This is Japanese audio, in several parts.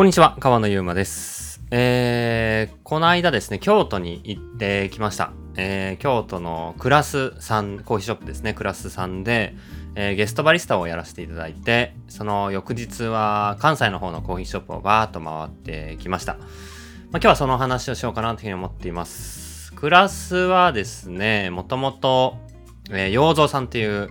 こんにちは、川野ゆうまです。えー、この間ですね、京都に行ってきました。えー、京都のクラス3、コーヒーショップですね、クラス3で、えーゲストバリスタをやらせていただいて、その翌日は関西の方のコーヒーショップをバーっと回ってきました。まあ、今日はその話をしようかなというふうに思っています。クラスはですね、もともと、えー、洋蔵さんっていう、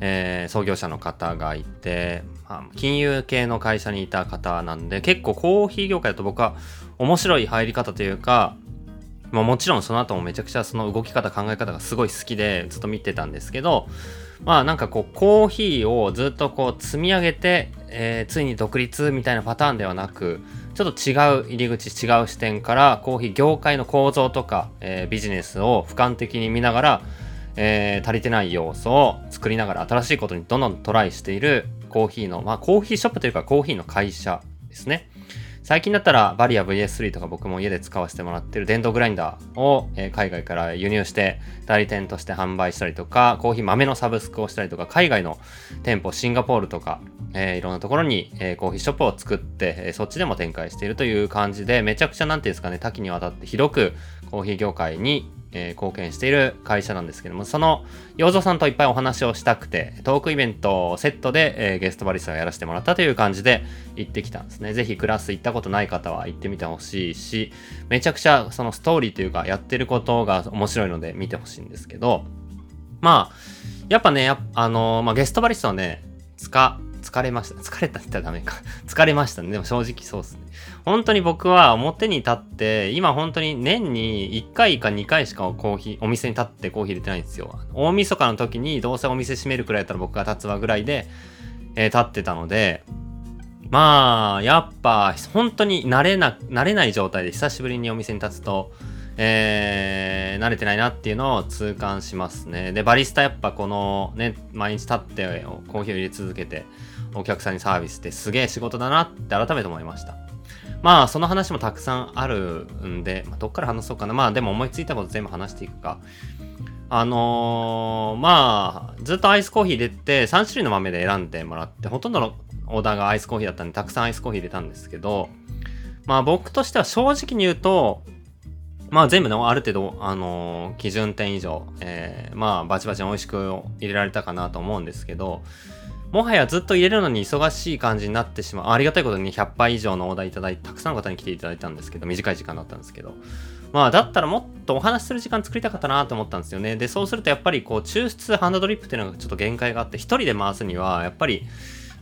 えー創業者の方がいて、まあ金融系の会社にいた方なんで、結構コーヒー業界だと僕は面白い入り方というか、まあ、もちろんその後もめちゃくちゃその動き方考え方がすごい好きでずっと見てたんですけどまあなんかこうコーヒーをずっとこう積み上げて、えーついに独立みたいなパターンではなくちょっと違う入り口違う視点からコーヒー業界の構造とか、えービジネスを俯瞰的に見ながら、えー足りてない要素を作りながら新しいことにどんどんトライしているコーヒーのまあコーヒーショップというかコーヒーの会社ですね。最近だったらバリア VS3 とか僕も家で使わせてもらってる電動グラインダーを、え海外から輸入して代理店として販売したりとかコーヒー豆のサブスクをしたりとか海外の店舗シンガポールとか、えーいろんなところに、えーコーヒーショップを作って、えーそっちでも展開しているという感じでめちゃくちゃなんていうんですかね多岐にわたって広くコーヒー業界に、えー貢献している会社なんですけどもその洋蔵さんといっぱいお話をしたくてトークイベントをセットで、えーゲストバリスタをやらせてもらったという感じで行ってきたんですね。ぜひクラス行ったことない方は行ってみてほしいしめちゃくちゃそのストーリーというかやってることが面白いので見てほしいんですけどまあやっぱねやあのーまあ、ゲストバリスタはねつか疲れました。疲れたって言ったらダメか。疲れましたね。でも正直そうですね。本当に僕は表に立って、今本当に年に1回か2回しかコーヒー、お店に立ってコーヒー入れてないんですよ。大晦日の時にどうせお店閉めるくらいだったら僕が立つわぐらいで、えー立ってたので、まあ、やっぱ本当に慣れな、慣れない状態で久しぶりにお店に立つと、えー慣れてないなっていうのを痛感しますね。で、バリスタやっぱこのね、毎日立ってコーヒーを入れ続けて、お客さんにサービスってすげえ仕事だなって改めて思いました。まあその話もたくさんあるんで、まあ、どっから話そうかな。まあでも思いついたこと全部話していくか。あのーまあずっとアイスコーヒー入れて3種類の豆で選んでもらって、ほとんどのオーダーがアイスコーヒーだったんで、たくさんアイスコーヒー入れたんですけど、まあ僕としては正直に言うと、まあ全部ね、ある程度、あのー基準点以上、えーまあバチバチに美味しく入れられたかなと思うんですけど、もはやずっと入れるのに忙しい感じになってしまう。ありがたいことに100杯以上のオーダーいただいて、たくさんの方に来ていただいたんですけど、短い時間だったんですけど。まあ、だったらもっとお話しする時間作りたかったなと思ったんですよね。で、そうするとやっぱりこう、抽出ハンドドリップっていうのがちょっと限界があって、一人で回すにはやっぱり、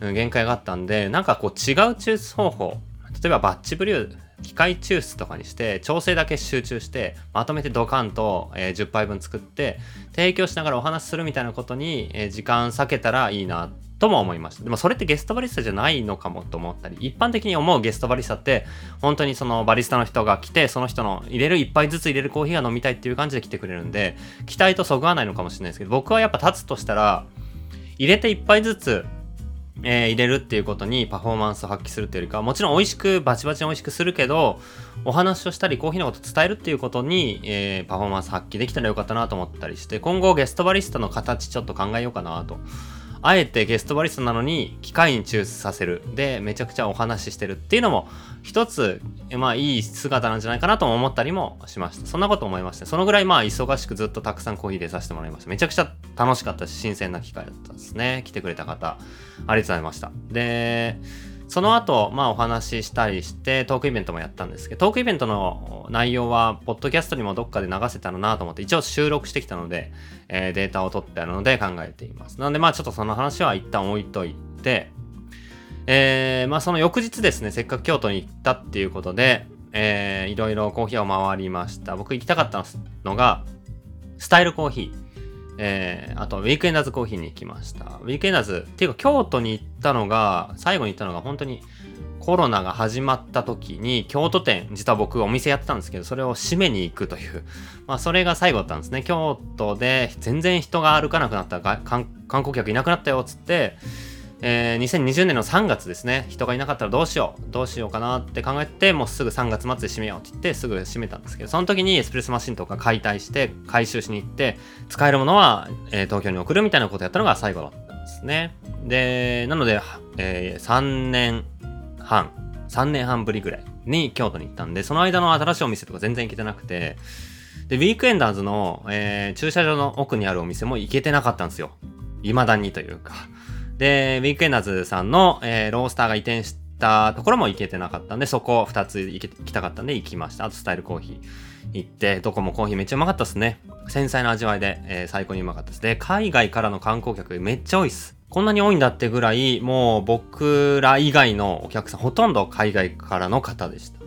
限界があったんで、なんかこう、違う抽出方法。例えばバッチブリュー、機械抽出とかにして、調整だけ集中して、まとめてドカンと、えー10杯分作って、提供しながらお話しするみたいなことに、えー時間割けたらいいなとも思いました。でもそれってゲストバリスタじゃないのかもと思ったり、一般的に思うゲストバリスタって、本当にそのバリスタの人が来て、その人の入れる一杯ずつ入れるコーヒーが飲みたいっていう感じで来てくれるんで、期待とそぐわないのかもしれないですけど、僕はやっぱ立つとしたら、入れて一杯ずつ、えー入れるっていうことにパフォーマンスを発揮するっていうよりかもちろん美味しくバチバチに美味しくするけどお話をしたりコーヒーのこと伝えるっていうことに、えーパフォーマンス発揮できたらよかったなと思ったりして今後ゲストバリスタの形ちょっと考えようかなとあえてゲストバリスタなのに機械に抽出させる。でめちゃくちゃお話ししてるっていうのも一つまあいい姿なんじゃないかなとも思ったりもしました。そんなこと思いましてそのぐらいまあ忙しくずっとたくさんコーヒー出させてもらいました。めちゃくちゃ楽しかった。し新鮮な機会だったですね。来てくれた方。ありがとうございました。でその後、まあお話ししたりして、トークイベントもやったんですけど、トークイベントの内容は、ポッドキャストにもどっかで流せたらなと思って、一応収録してきたので、えーデータを取ってあるので考えています。なので、まあちょっとその話は一旦置いといて、えーまあその翌日ですね、せっかく京都に行ったっていうことで、えーいろいろコーヒーを回りました。僕行きたかったのが、スタイルコーヒー。えーあと、ウィークエンダーズコーヒーに行きました。ウィークエンダーズ、っていうか、京都に行ったのが、最後に行ったのが、本当にコロナが始まった時に、京都店、実は僕お店やってたんですけど、それを閉めに行くという、まあ、それが最後だったんですね。京都で全然人が歩かなくなった、観光客いなくなったよっ、つって、えー2020年の3月ですね人がいなかったらどうしようどうしようかなって考えてもうすぐ3月末で閉めようって言ってすぐ閉めたんですけどその時にエスプレッソマシンとか解体して回収しに行って使えるものは、えー東京に送るみたいなことをやったのが最後だったんですねでなので、え3年半3年半ぶりぐらいに京都に行ったんで、その間の新しいお店とか全然行けてなくて、で、ウィークエンダーズの、えー、駐車場の奥にあるお店も行けてなかったんですよ。未だにというか。で、ウィークエンダーズさんの、えー、ロースターが移転したところも行けてなかったんで、そこ2つ行きたかったんで行きました。あとスタイルコーヒー行って、どこもコーヒーめっちゃうまかったっすね。繊細な味わいで、えー、最高にうまかったです。で、海外からの観光客めっちゃ多いっす。こんなに多いんだってぐらい、もう僕ら以外のお客さん、ほとんど海外からの方でした。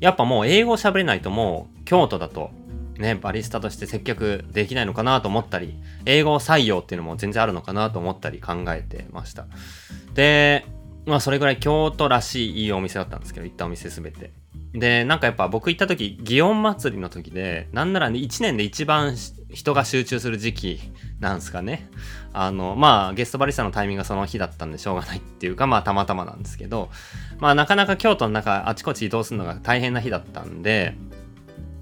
やっぱもう英語喋れないともう京都だとね、バリスタとして接客できないのかなと思ったり、英語採用っていうのも全然あるのかなと思ったり考えてました。で、まあそれぐらい京都らしいいいお店だったんですけど、行ったお店すべて。で、なんかやっぱ僕行った時、祇園祭りの時で、なんならね、1年で一番人が集中する時期なんですかね。あの、まあゲストバリスタのタイミングがその日だったんでしょうがないっていうか、まあたまたまなんですけど、まあなかなか京都の中あちこち移動するのが大変な日だったんで、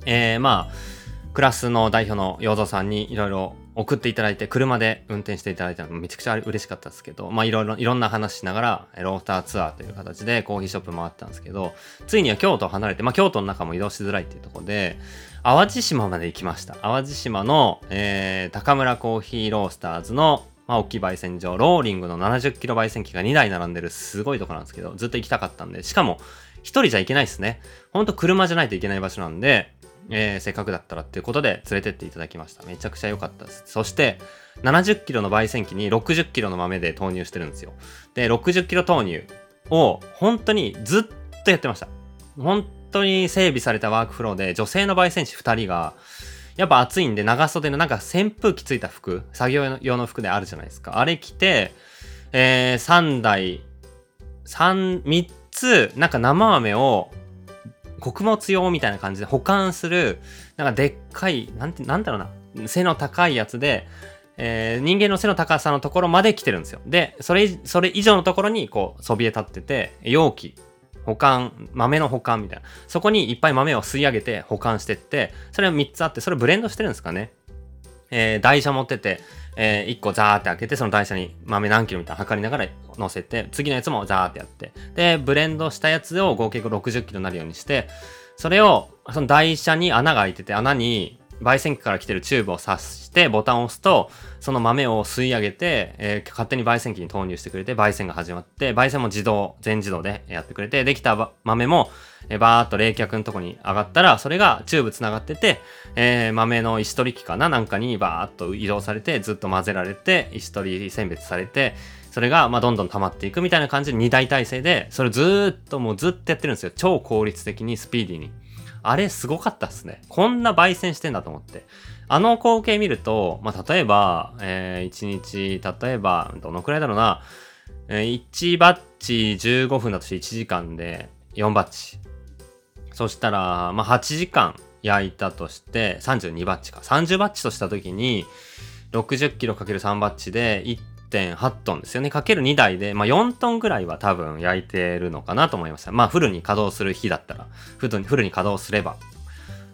えー、まあ、クラスの代表の洋蔵さんにいろいろ送っていただいて、車で運転していただいたのめちゃくちゃ嬉しかったですけど、まあいろいろ、いろんな話しながら、ローターツアーという形でコーヒーショップ回ったんですけど、ついには京都を離れて、まあ京都の中も移動しづらいっていうところで、淡路島まで行きました。淡路島の、えー、高村コーヒーロースターズの、まあ、大きい焙煎所、ローリングの70キロ焙煎機が2台並んでるすごいとこなんですけど、ずっと行きたかったんで、しかも、一人じゃ行けないですね。ほんと車じゃないといけない場所なんで、えー、せっかくだったらっていうことで連れてっていただきました。めちゃくちゃ良かったです。そして、70キロの焙煎機に60キロの豆で投入してるんですよ。で、60キロ投入を本当にずっとやってました。本当に整備されたワークフローで女性の焙煎士2人が、やっぱ暑いんで長袖のなんか扇風機ついた服、作業用の服であるじゃないですか。あれ着て、えー、3台、3、3つ、なんか生豆を穀物用みたいな感じで保管する、なんかでっかい、なんて、なんだろうな、背の高いやつで、えー、人間の背の高さのところまで来てるんですよ。で、それ、それ以上のところに、こう、そびえ立ってて、容器、保管、豆の保管みたいな。そこにいっぱい豆を吸い上げて保管してって、それは3つあって、それブレンドしてるんですかね。えー、台車持ってて、えー、1個ザーって開けて、その台車に豆何キロみたいな測りながら乗せて、次のやつもザーってやって、で、ブレンドしたやつを合計60キロになるようにして、それを、その台車に穴が開いてて、穴に焙煎機から来てるチューブを挿してボタンを押すと、その豆を吸い上げて、えー、勝手に焙煎機に投入してくれて、焙煎が始まって、焙煎も自動、全自動でやってくれて、できた豆も、えー、バーっと冷却のとこに上がったら、それがチューブ繋がってて、えー、豆の石取り機かななんかにバーっと移動されて、ずっと混ぜられて、石取り選別されて、それが、ま、どんどん溜まっていくみたいな感じで2大体制で、それずっともうずっとやってるんですよ。超効率的にスピーディーに。あれすごかったっすね。こんな焙煎してんだと思って。あの光景見ると、まあ、例えば、えー、1日、例えば、どのくらいだろうな、えー、1バッチ15分だとして1時間で4バッチ。そしたら、まあ、8時間焼いたとして32バッチか。30バッチとした時に、60キロ ×3 バッチで1.8トンですよね。かける2台で、まあ、4トンぐらいは多分焼いてるのかなと思いました。まあ、フルに稼働する日だったら、フルにフルに稼働すれば。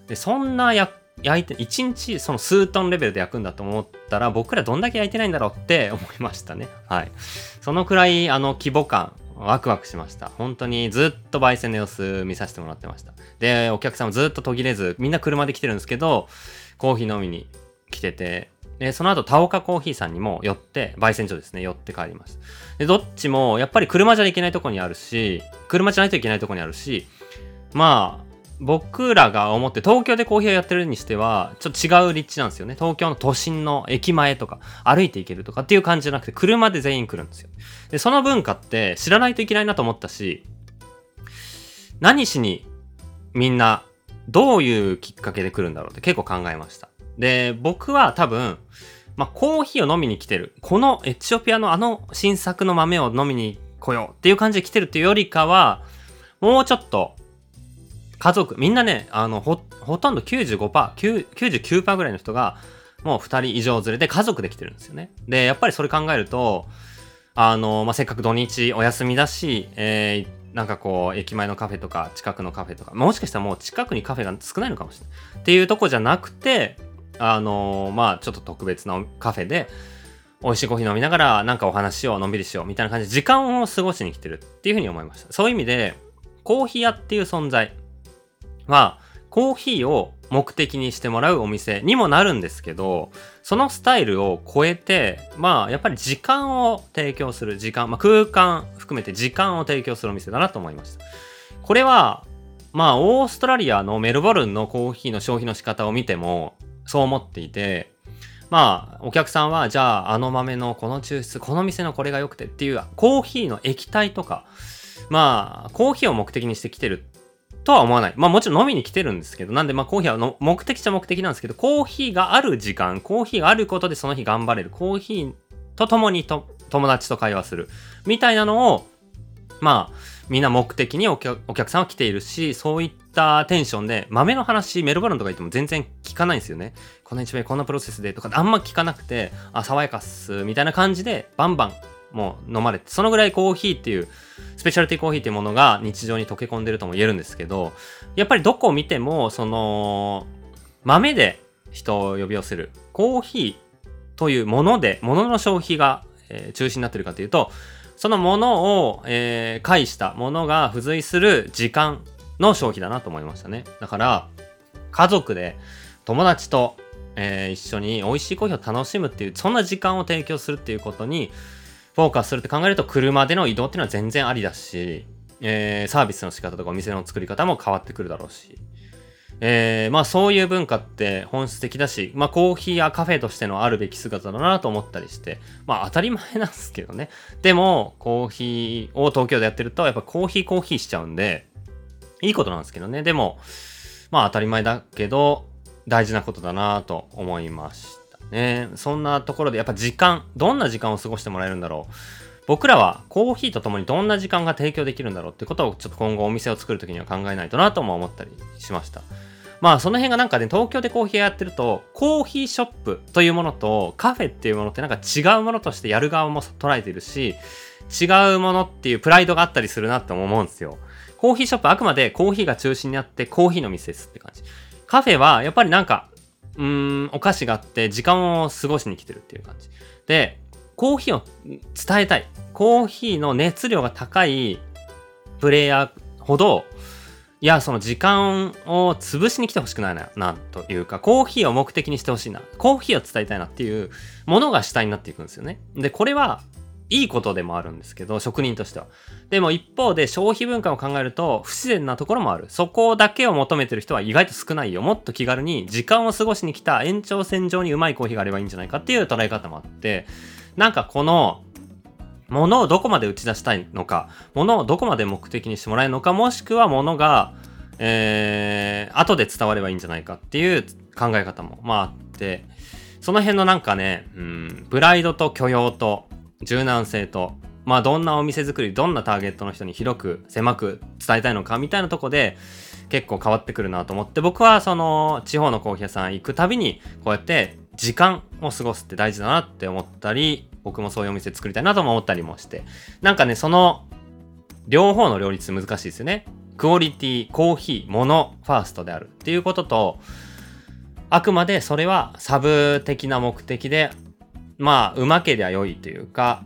で、そんな焼焼いて、1日その数トンレベルで焼くんだと思ったら、僕らどんだけ焼いてないんだろうって 思いましたね。はい。そのくらい、あの、規模感、ワクワクしました。本当にずっと焙煎の様子見させてもらってました。で、お客さんもずっと途切れず、みんな車で来てるんですけど、コーヒー飲みに来てて、で、その後、タオカコーヒーさんにも寄って、焙煎所ですね、寄って帰ります。で、どっちも、やっぱり車じゃいけないとこにあるし、車じゃないといけないとこにあるし、まあ、僕らが思って東京でコーヒーをやってるにしては、ちょっと違う立地なんですよね。東京の都心の駅前とか、歩いて行けるとかっていう感じじゃなくて、車で全員来るんですよ。で、その文化って知らないといけないなと思ったし、何しにみんなどういうきっかけで来るんだろうって結構考えました。で、僕は多分、まあ、コーヒーを飲みに来てる。このエチオピアのあの新作の豆を飲みに来ようっていう感じで来てるっていうよりかは、もうちょっと家族、みんなね、あの、ほ、ほとんど95%、99%ぐらいの人が、もう2人以上連れて家族で来てるんですよね。で、やっぱりそれ考えると、あの、まあ、せっかく土日お休みだし、えー、なんかこう、駅前のカフェとか、近くのカフェとか、もしかしたらもう近くにカフェが少ないのかもしれない。っていうとこじゃなくて、あのまあ、ちょっと特別なカフェで、美味しいコーヒー飲みながら、なんかお話しよう、のんびりしよう、みたいな感じで、時間を過ごしに来てるっていうふうに思いました。そういう意味で、コーヒー屋っていう存在は、コーヒーを目的にしてもらうお店にもなるんですけど、そのスタイルを超えて、まあ、やっぱり時間を提供する時間、まあ、空間含めて時間を提供するお店だなと思いました。これは、まあ、オーストラリアのメルボルンのコーヒーの消費の仕方を見ても、そう思っていて、まあ、お客さんは、じゃあ、あの豆のこの抽出、この店のこれが良くてっていう、コーヒーの液体とか、まあ、コーヒーを目的にしてきてるとは思わない。まあもちろん飲みに来てるんですけど、なんでまあコーヒーはの目的っちゃ目的なんですけど、コーヒーがある時間、コーヒーがあることでその日頑張れる。コーヒーと共にと友達と会話する。みたいなのを、まあ、みんな目的にお客さんは来ているし、そういったテンションで、豆の話、メルボルンとか行っても全然聞かないんですよね。この一名こんなプロセスでとかあんま聞かなくて、あ、爽やかっす、みたいな感じで、バンバンもう飲まれて、そのぐらいコーヒーっていう、スペシャルティコーヒーっていうものが日常に溶け込んでるとも言えるんですけど、やっぱりどこを見ても、その、豆で人を呼び寄せる、コーヒーというもので、ものの消費が、えー、中心になってるかというと、そのものを、えー、介したものが付随する時間の消費だなと思いましたね。だから、家族で友達と、えー、一緒に美味しいコーヒーを楽しむっていう、そんな時間を提供するっていうことに、フォーカスするって考えると車での移動っていうのは全然ありだし、えー、サービスの仕方とかお店の作り方も変わってくるだろうし、えー、まあそういう文化って本質的だし、まあコーヒーやカフェとしてのあるべき姿だなと思ったりして、まあ当たり前なんですけどね。でも、コーヒーを東京でやってると、やっぱコーヒーコーヒーしちゃうんで、いいことなんですけどね。でも、まあ当たり前だけど、大事なことだなと思いました。ね、そんなところでやっぱ時間、どんな時間を過ごしてもらえるんだろう。僕らはコーヒーとともにどんな時間が提供できるんだろうってことをちょっと今後お店を作るときには考えないとなとも思ったりしました。まあその辺がなんかね、東京でコーヒーやってると、コーヒーショップというものとカフェっていうものってなんか違うものとしてやる側も捉えてるし、違うものっていうプライドがあったりするなって思うんですよ。コーヒーショップあくまでコーヒーが中心にあってコーヒーの店ですって感じ。カフェはやっぱりなんかうーん、お菓子があって時間を過ごしに来てるっていう感じ。で、コーヒーを伝えたい。コーヒーの熱量が高いプレイヤーほど、いや、その時間を潰しに来てほしくないな、な、というか、コーヒーを目的にしてほしいな。コーヒーを伝えたいなっていうものが主体になっていくんですよね。で、これは、いいことでもあるんですけど、職人としては。でも一方で消費文化を考えると不自然なところもある。そこだけを求めてる人は意外と少ないよ。もっと気軽に時間を過ごしに来た延長線上にうまいコーヒーがあればいいんじゃないかっていう捉え方もあって、なんかこの、ものをどこまで打ち出したいのか、ものをどこまで目的にしてもらえるのか、もしくはものが、えー、後で伝わればいいんじゃないかっていう考え方も、まああって、その辺のなんかね、うん、プライドと許容と、柔軟性と、まあどんなお店作り、どんなターゲットの人に広く狭く伝えたいのかみたいなとこで結構変わってくるなと思って、僕はその地方のコーヒー屋さん行くたびにこうやって時間を過ごすって大事だなって思ったり、僕もそういうお店作りたいなとも思ったりもして、なんかね、その両方の両立難しいですよね。クオリティ、コーヒー、もの、ファーストであるっていうことと、あくまでそれはサブ的な目的でまあ、うまけりゃ良いというか、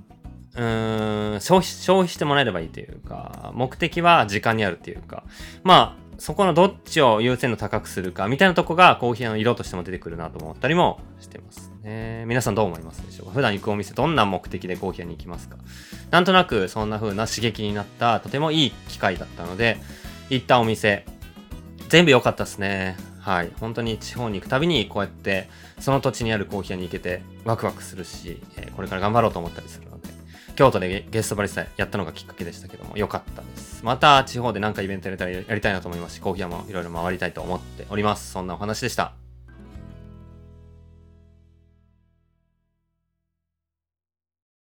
うーん消費、消費してもらえればいいというか、目的は時間にあるっていうか、まあ、そこのどっちを優先度高くするかみたいなとこがコーヒーの色としても出てくるなと思ったりもしてますね。皆さんどう思いますでしょうか？普段行くお店どんな目的でコーヒー屋に行きますか？なんとなくそんな風な刺激になったとてもいい機会だったので、行ったお店、全部良かったですね。はい。本当に地方に行くたびにこうやってその土地にあるコーヒー屋に行けてワクワクするし、えー、これから頑張ろうと思ったりするので、京都でゲストバリスタやったのがきっかけでしたけども、良かったです。また地方で何かイベントやれたらやりたいなと思いますし、コーヒー屋もいろいろ回りたいと思っております。そんなお話でした。